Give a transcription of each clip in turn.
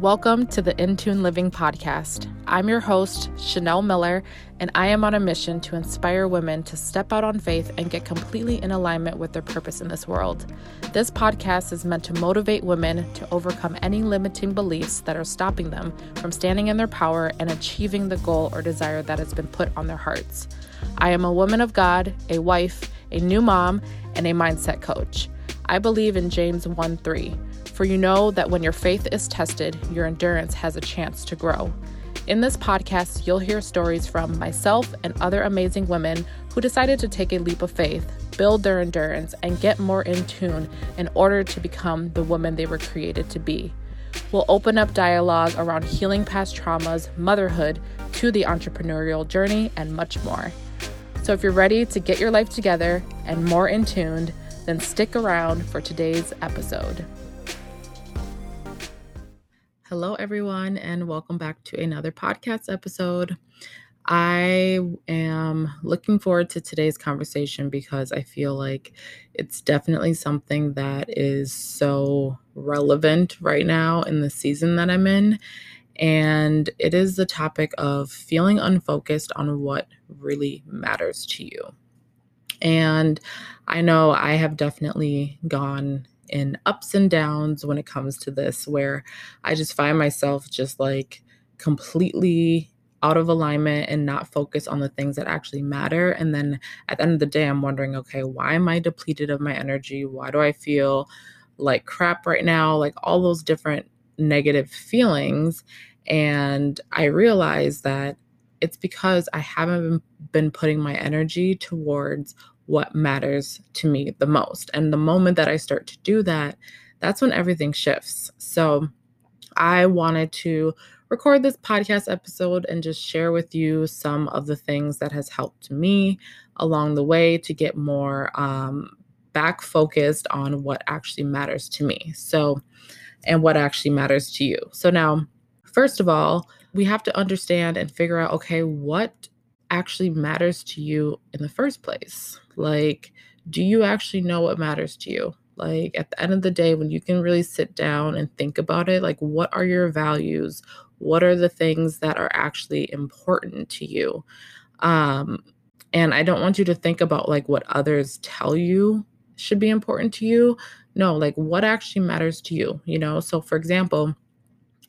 Welcome to the Intune Living Podcast. I'm your host, Chanel Miller, and I am on a mission to inspire women to step out on faith and get completely in alignment with their purpose in this world. This podcast is meant to motivate women to overcome any limiting beliefs that are stopping them from standing in their power and achieving the goal or desire that has been put on their hearts. I am a woman of God, a wife, a new mom, and a mindset coach. I believe in James 1 3 for you know that when your faith is tested, your endurance has a chance to grow. In this podcast, you'll hear stories from myself and other amazing women who decided to take a leap of faith, build their endurance, and get more in tune in order to become the woman they were created to be. We'll open up dialogue around healing past traumas, motherhood, to the entrepreneurial journey, and much more. So if you're ready to get your life together and more in tuned, then stick around for today's episode. Hello, everyone, and welcome back to another podcast episode. I am looking forward to today's conversation because I feel like it's definitely something that is so relevant right now in the season that I'm in. And it is the topic of feeling unfocused on what really matters to you. And I know I have definitely gone in ups and downs when it comes to this, where I just find myself just like completely out of alignment and not focus on the things that actually matter. And then at the end of the day, I'm wondering, okay, why am I depleted of my energy? Why do I feel like crap right now? Like all those different negative feelings. And I realized that it's because I haven't been putting my energy towards what matters to me the most. And the moment that I start to do that, that's when everything shifts. So I wanted to record this podcast episode and just share with you some of the things that has helped me along the way to get more um, back focused on what actually matters to me. So, and what actually matters to you. So now, first of all, we have to understand and figure out okay, what actually matters to you in the first place? Like, do you actually know what matters to you? Like, at the end of the day, when you can really sit down and think about it, like, what are your values? What are the things that are actually important to you? Um, and I don't want you to think about like what others tell you should be important to you. No, like what actually matters to you, you know? So, for example,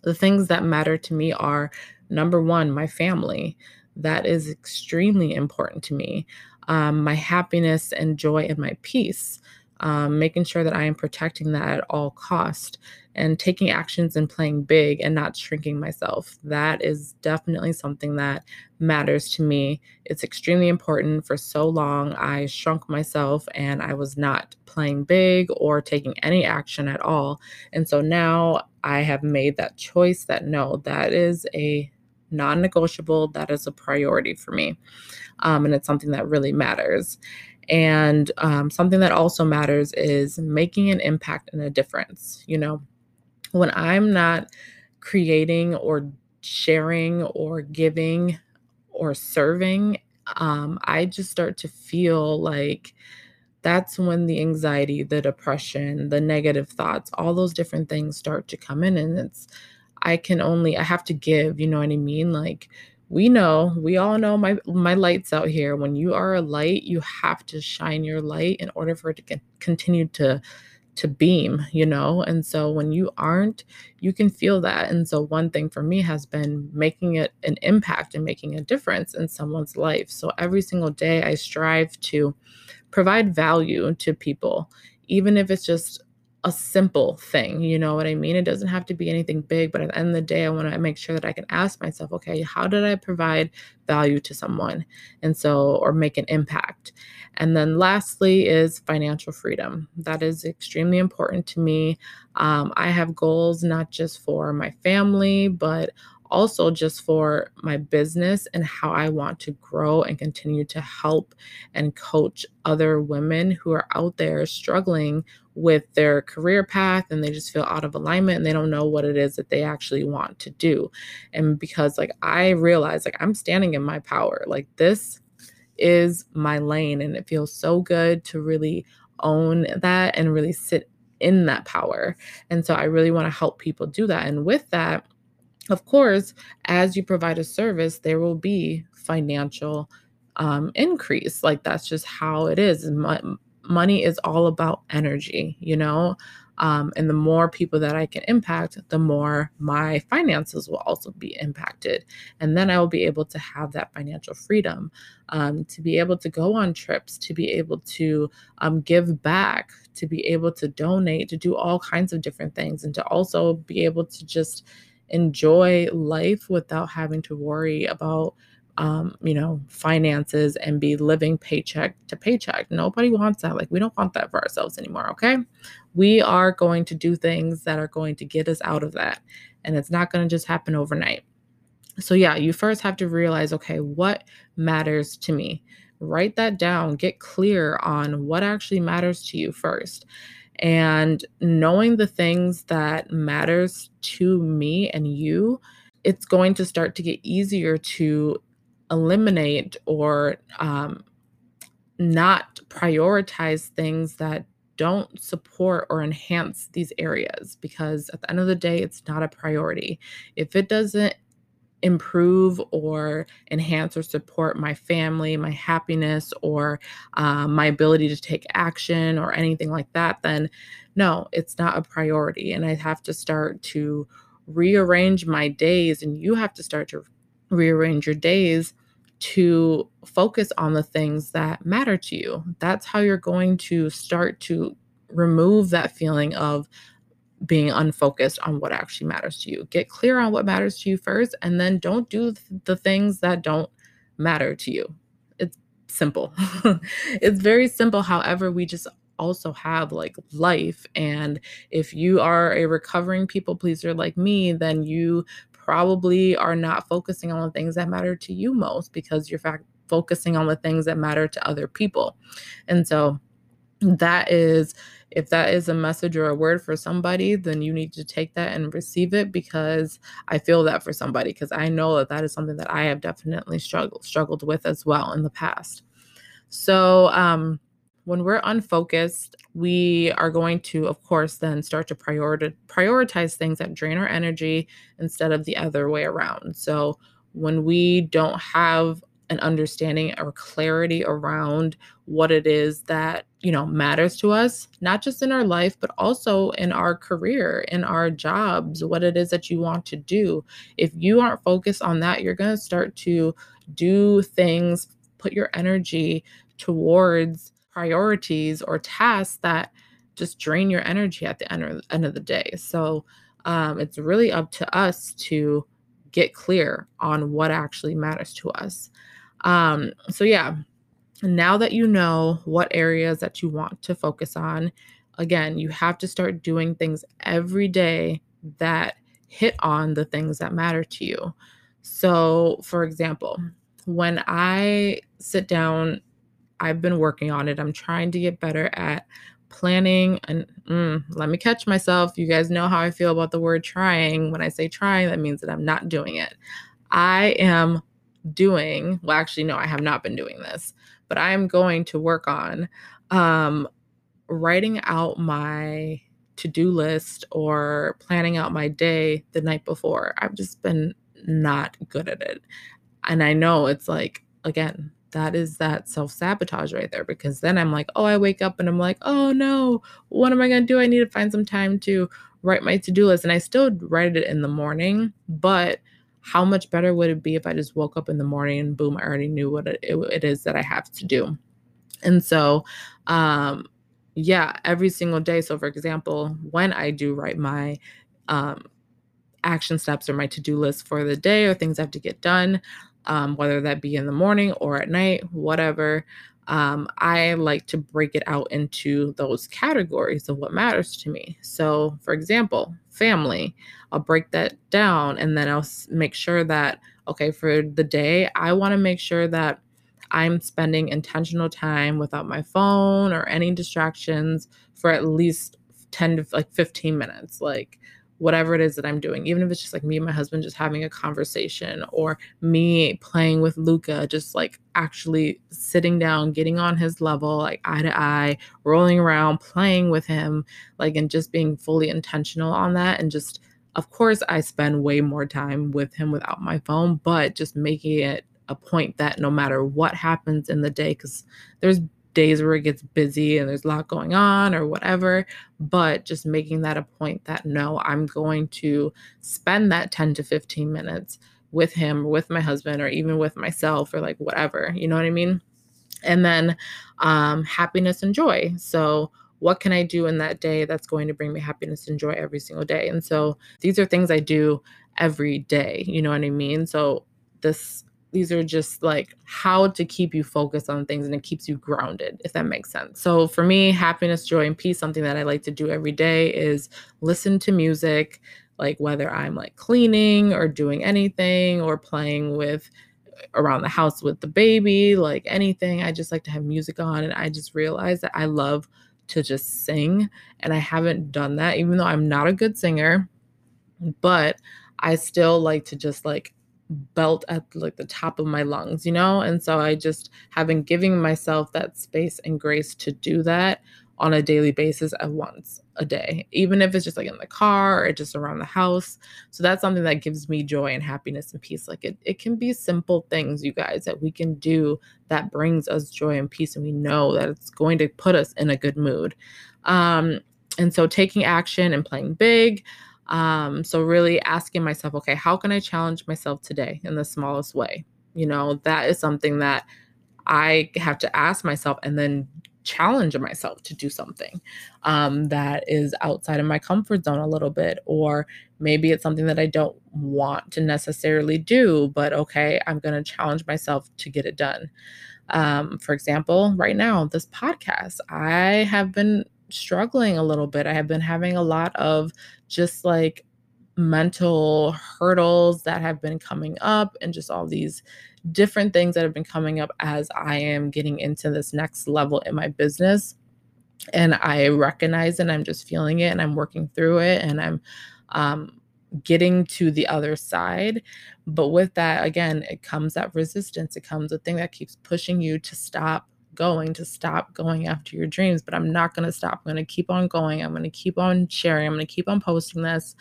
the things that matter to me are number one, my family that is extremely important to me. Um, my happiness and joy and my peace, um, making sure that I am protecting that at all cost and taking actions and playing big and not shrinking myself. That is definitely something that matters to me. It's extremely important. For so long, I shrunk myself and I was not playing big or taking any action at all. And so now I have made that choice that no, that is a non negotiable. That is a priority for me. Um, and it's something that really matters. And um, something that also matters is making an impact and a difference. You know, when I'm not creating or sharing or giving or serving, um, I just start to feel like that's when the anxiety, the depression, the negative thoughts, all those different things start to come in. And it's I can only I have to give, you know what I mean? Like we know, we all know my my lights out here. When you are a light, you have to shine your light in order for it to get, continue to to beam, you know? And so when you aren't, you can feel that. And so one thing for me has been making it an impact and making a difference in someone's life. So every single day I strive to provide value to people, even if it's just a simple thing. You know what I mean? It doesn't have to be anything big, but at the end of the day, I want to make sure that I can ask myself, okay, how did I provide value to someone? And so, or make an impact. And then lastly is financial freedom. That is extremely important to me. Um, I have goals not just for my family, but also just for my business and how I want to grow and continue to help and coach other women who are out there struggling with their career path and they just feel out of alignment and they don't know what it is that they actually want to do. And because like I realize like I'm standing in my power. Like this is my lane and it feels so good to really own that and really sit in that power. And so I really want to help people do that. And with that, of course, as you provide a service, there will be financial um, increase. Like that's just how it is. Money is all about energy, you know? Um, and the more people that I can impact, the more my finances will also be impacted. And then I will be able to have that financial freedom um, to be able to go on trips, to be able to um, give back, to be able to donate, to do all kinds of different things, and to also be able to just enjoy life without having to worry about um, you know, finances and be living paycheck to paycheck. Nobody wants that. Like, we don't want that for ourselves anymore. Okay. We are going to do things that are going to get us out of that. And it's not going to just happen overnight. So, yeah, you first have to realize okay, what matters to me? Write that down, get clear on what actually matters to you first. And knowing the things that matters to me and you, it's going to start to get easier to eliminate or um, not prioritize things that don't support or enhance these areas because at the end of the day, it's not a priority. If it doesn't improve or enhance or support my family, my happiness, or um, my ability to take action or anything like that, then no, it's not a priority. And I have to start to rearrange my days, and you have to start to rearrange your days to focus on the things that matter to you. That's how you're going to start to remove that feeling of being unfocused on what actually matters to you. Get clear on what matters to you first, and then don't do the things that don't matter to you. It's simple. it's very simple. However, we just also have like life. And if you are a recovering people pleaser like me, then you probably are not focusing on the things that matter to you most because you're fact focusing on the things that matter to other people. And so that is if that is a message or a word for somebody, then you need to take that and receive it because I feel that for somebody because I know that that is something that I have definitely struggled struggled with as well in the past. So, um when we're unfocused, we are going to, of course, then start to prioritize prioritize things that drain our energy instead of the other way around. So when we don't have an understanding or clarity around what it is that you know matters to us not just in our life but also in our career in our jobs what it is that you want to do if you aren't focused on that you're going to start to do things put your energy towards priorities or tasks that just drain your energy at the end of, end of the day. So um, it's really up to us to get clear on what actually matters to us. Um, so, yeah, now that you know what areas that you want to focus on, again, you have to start doing things every day that hit on the things that matter to you. So, for example, when I sit down I've been working on it. I'm trying to get better at planning and mm, let me catch myself. You guys know how I feel about the word trying. When I say trying, that means that I'm not doing it. I am doing, well, actually, no, I have not been doing this, but I am going to work on um, writing out my to do list or planning out my day the night before. I've just been not good at it. And I know it's like, again, that is that self sabotage right there because then I'm like, oh, I wake up and I'm like, oh no, what am I going to do? I need to find some time to write my to do list. And I still write it in the morning, but how much better would it be if I just woke up in the morning and boom, I already knew what it, it is that I have to do. And so, um, yeah, every single day. So, for example, when I do write my um, action steps or my to do list for the day or things I have to get done, um, whether that be in the morning or at night, whatever. Um, I like to break it out into those categories of what matters to me. So, for example, family, I'll break that down and then I'll make sure that, okay, for the day, I want to make sure that I'm spending intentional time without my phone or any distractions for at least 10 to like 15 minutes. Like, whatever it is that I'm doing, even if it's just like me and my husband just having a conversation or me playing with Luca, just like actually sitting down, getting on his level, like eye to eye, rolling around, playing with him, like, and just being fully intentional on that. And just, of course, I spend way more time with him without my phone, but just making it a point that no matter what happens in the day, because there's days where it gets busy and there's a lot going on or whatever, but just making that a point that no, I'm going to spend that 10 to 15 minutes with him, or with my husband, or even with myself, or like whatever, you know what I mean? And then um, happiness and joy. So, what can I do in that day that's going to bring me happiness and joy every single day? And so, these are things I do every day, you know what I mean? So, this these are just like how to keep you focused on things and it keeps you grounded if that makes sense. So for me happiness joy and peace something that i like to do every day is listen to music like whether i'm like cleaning or doing anything or playing with around the house with the baby like anything i just like to have music on and i just realized that i love to just sing and i haven't done that even though i'm not a good singer but i still like to just like belt at like the top of my lungs, you know? And so I just have been giving myself that space and grace to do that on a daily basis at once a day, even if it's just like in the car or just around the house. So that's something that gives me joy and happiness and peace. Like it, it can be simple things, you guys, that we can do that brings us joy and peace. And we know that it's going to put us in a good mood. Um, and so taking action and playing big. Um, so really asking myself, okay, how can I challenge myself today in the smallest way? You know, that is something that I have to ask myself and then challenge myself to do something um, that is outside of my comfort zone a little bit. Or maybe it's something that I don't want to necessarily do, but okay, I'm going to challenge myself to get it done. Um, for example, right now, this podcast, I have been struggling a little bit. I have been having a lot of just like mental hurdles that have been coming up and just all these different things that have been coming up as I am getting into this next level in my business. And I recognize it, I'm just feeling it and I'm working through it and I'm um, getting to the other side. But with that, again, it comes that resistance. It comes a thing that keeps pushing you to stop going to stop going after your dreams, but I'm not going to stop. I'm going to keep on going. I'm going to keep on sharing. I'm going to keep on posting this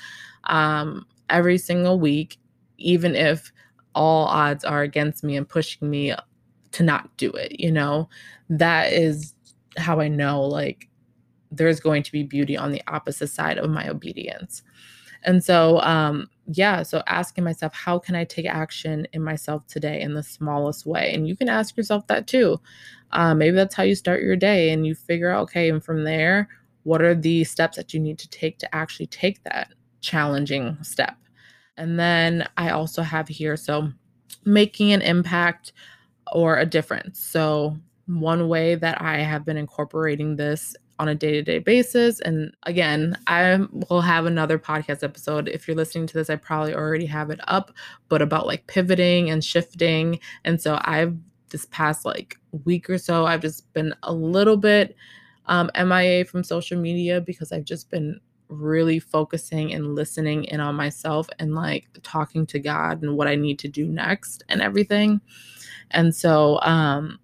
um, every single week, even if all odds are against me and pushing me to not do it. You know, that is how I know like there's going to be beauty on the opposite side of my obedience. And so, um, yeah, so asking myself, how can I take action in myself today in the smallest way? And you can ask yourself that too. Uh, maybe that's how you start your day and you figure out, okay, and from there, what are the steps that you need to take to actually take that challenging step? And then I also have here, so making an impact or a difference. So, one way that I have been incorporating this on a day to day basis. And again, I will have another podcast episode. If you're listening to this, I probably already have it up, but about like pivoting and shifting. And so I've this past like week or so, I've just been a little bit um, MIA from social media because I've just been really focusing and listening in on myself and like talking to God and what I need to do next and everything. And so, um,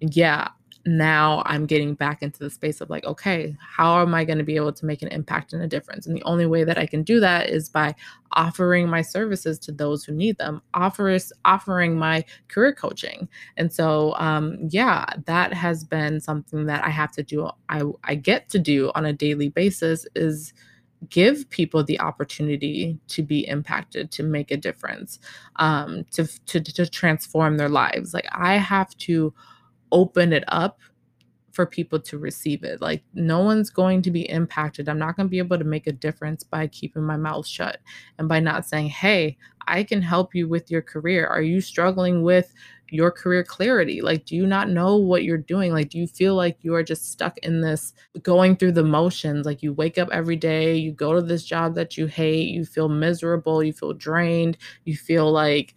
yeah, now I'm getting back into the space of like, okay, how am I going to be able to make an impact and a difference? And the only way that I can do that is by offering my services to those who need them, offers offering my career coaching. And so, um, yeah, that has been something that I have to do. I I get to do on a daily basis is give people the opportunity to be impacted to make a difference um to to to transform their lives like i have to open it up for people to receive it. Like, no one's going to be impacted. I'm not going to be able to make a difference by keeping my mouth shut and by not saying, Hey, I can help you with your career. Are you struggling with your career clarity? Like, do you not know what you're doing? Like, do you feel like you are just stuck in this going through the motions? Like, you wake up every day, you go to this job that you hate, you feel miserable, you feel drained, you feel like,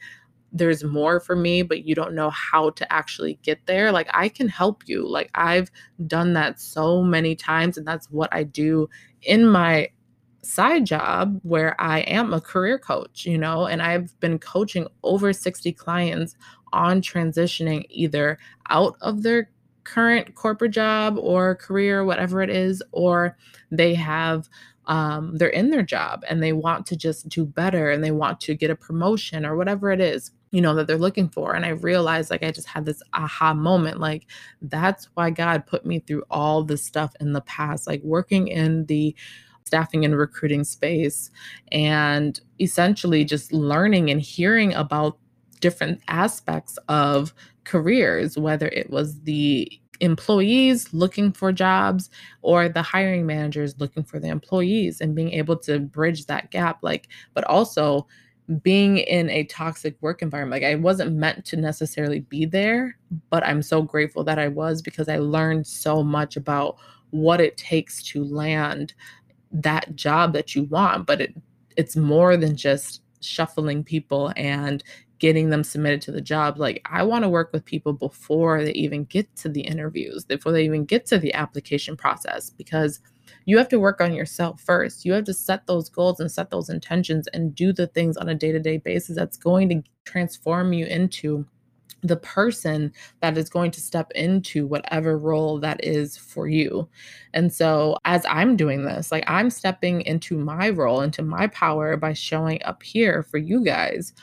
there's more for me, but you don't know how to actually get there, like I can help you. Like I've done that so many times, and that's what I do in my side job where I am a career coach, you know, and I've been coaching over 60 clients on transitioning either out of their current corporate job or career, whatever it is, or they have um, they're in their job and they want to just do better and they want to get a promotion or whatever it is you know that they're looking for. And i realized like i just had this aha moment like that's why god put me through all this stuff in the past like working in the staffing and recruiting space and essentially just learning and hearing about different aspects of careers, whether it was the employees looking for jobs or the hiring managers looking for the employees and being able to bridge that gap like but also being in a toxic work environment. Like i wasn't meant to necessarily be there but i'm so grateful that i was because i learned so much about what it takes to land that job that you want but it it's more than just shuffling people and getting them submitted to the job like i want to work with people before they even get to the interviews before they even get to the application process because you have to work on yourself first you have to set those goals and set those intentions and do the things on a day-to-day basis that's going to transform you into the person that is going to step into whatever role that is for you. And so, as I'm doing this, like I'm stepping into my role, into my power by showing up here for you guys.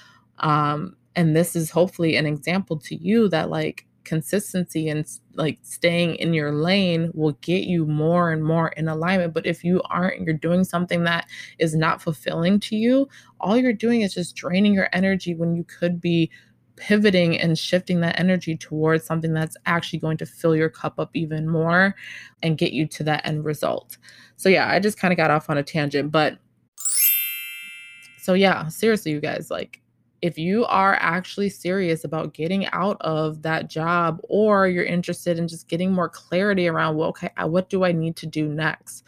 Um, and this is hopefully an example to you that, like, consistency and like staying in your lane will get you more and more in alignment. But if you aren't, you're doing something that is not fulfilling to you, all you're doing is just draining your energy when you could be pivoting and shifting that energy towards something that's actually going to fill your cup up even more and get you to that end result. So, yeah, I just kind of got off on a tangent, but so yeah, seriously, you guys, like, if you are actually serious about getting out of that job or you're interested in just getting more clarity around well okay what do i need to do next?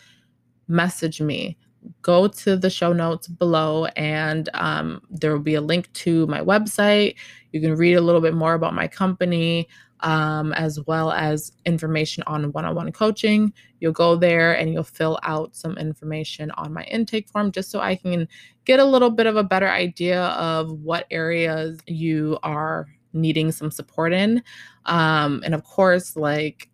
Message me. Go to the show notes below and um, there will be a link to my website. You can read a little bit more about my company um, as well as information on one on one coaching. You'll go there and you'll fill out some information on my intake form just so I can get a little bit of a better idea of what areas you are needing some support in. Um, and of course, like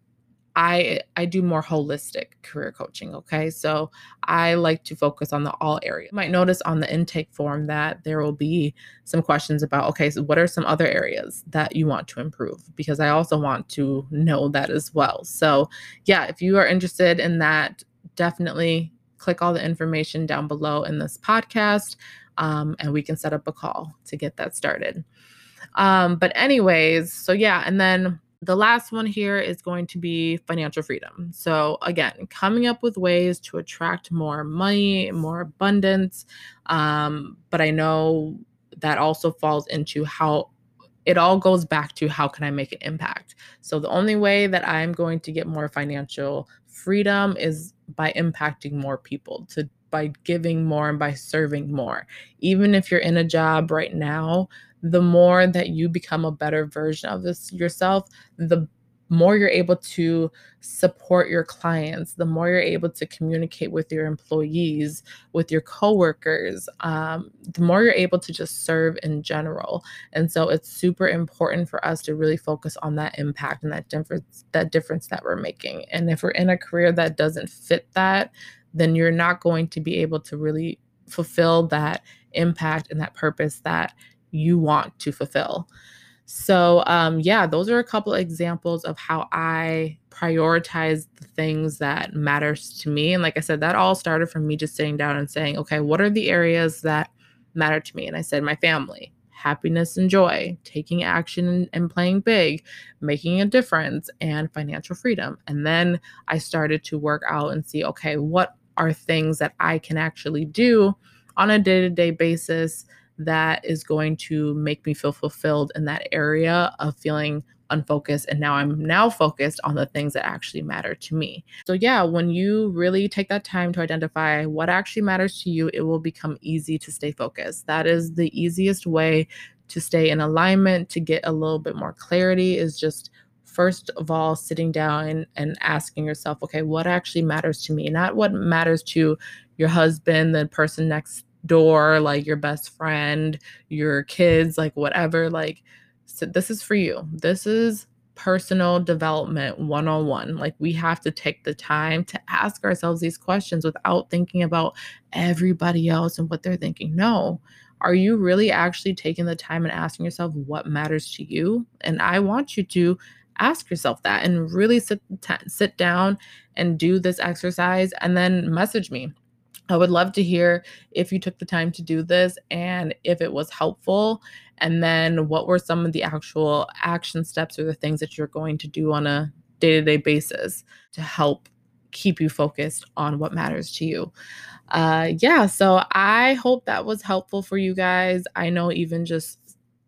I I do more holistic career coaching, okay? So I like to focus on the all area. You might notice on the intake form that there will be some questions about okay, so what are some other areas that you want to improve because I also want to know that as well. So, yeah, if you are interested in that, definitely click all the information down below in this podcast um, and we can set up a call to get that started. Um, but anyways, so yeah, and then the last one here is going to be financial freedom. So, again, coming up with ways to attract more money, more abundance. Um, but I know that also falls into how it all goes back to how can I make an impact. So, the only way that I'm going to get more financial freedom is by impacting more people, to by giving more and by serving more. Even if you're in a job right now the more that you become a better version of this yourself, the more you're able to support your clients, the more you're able to communicate with your employees, with your coworkers, um, the more you're able to just serve in general. And so it's super important for us to really focus on that impact and that difference, that difference that we're making. And if we're in a career that doesn't fit that, then you're not going to be able to really fulfill that impact and that purpose that you want to fulfill. So, um, yeah, those are a couple examples of how I prioritize the things that matters to me. And like I said, that all started from me just sitting down and saying, okay, what are the areas that matter to me? And I said, my family, happiness and joy, taking action and, playing big, making a difference, and financial freedom. And then I started to work out and see, okay, what are things that I can actually do on a day to day basis that is going to make me feel fulfilled in that area of feeling unfocused and now I'm now focused on the things that actually matter to me. So yeah, when you really take that time to identify what actually matters to you, it will become easy to stay focused. That is the easiest way to stay in alignment, to get a little bit more clarity is just first of all sitting down and asking yourself, okay, what actually matters to me? Not what matters to your husband, the person next door, like your best friend, your kids, like whatever. Like, so this is for you. This is personal development one on one. Like, we have to take the time to ask ourselves these questions without thinking about everybody else and what they're thinking. No. Are you really actually taking the time and asking yourself what matters to you? And I want you to ask yourself that and really sit t- sit down and do this exercise and then message me I would love to hear if you took the time to do this and if it was helpful. And then what were some of the actual action steps or the things that you're going to do on a day to day basis to help keep you focused on what matters to you. Uh, yeah, so I hope that was helpful for you guys. I know even just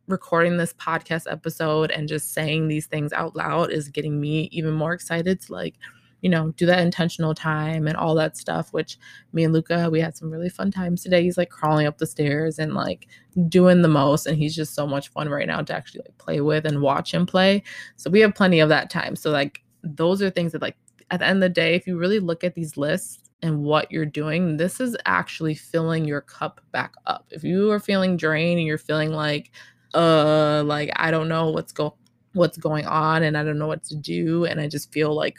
recording this podcast episode and just saying these things out loud is getting me even more excited to like you know, do that intentional time and all that stuff, which me and Luca, we had some really fun times today. He's like crawling up the stairs and like doing the most. And he's just so much fun right now to actually like play with and watch him play. So we have plenty of that time. So, like, those are things that, like, at the end of the day, if you really look at these lists and what you're doing, this is actually filling your cup back up. If you are feeling drained and you're feeling like, uh, like I don't know what's go what's going on and I don't know what to do and I just feel like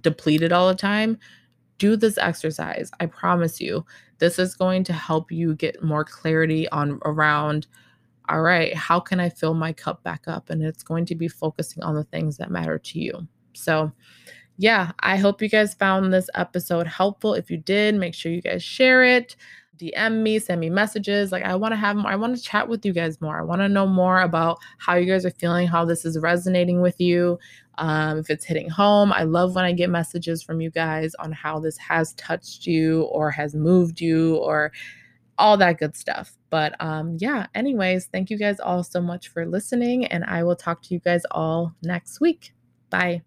depleted all the time, do this exercise. I promise you, this is going to help you get more clarity on around all right, how can I fill my cup back up? And it's going to be focusing on the things that matter to you. So, yeah, I hope you guys found this episode helpful. If you did, make sure you guys share it. DM me, send me messages. Like I want to have more, I want to chat with you guys more. I want to know more about how you guys are feeling, how this is resonating with you. Um, if it's hitting home, I love when I get messages from you guys on how this has touched you or has moved you or all that good stuff. But um, yeah, anyways, thank you guys all so much for listening, and I will talk to you guys all next week. Bye.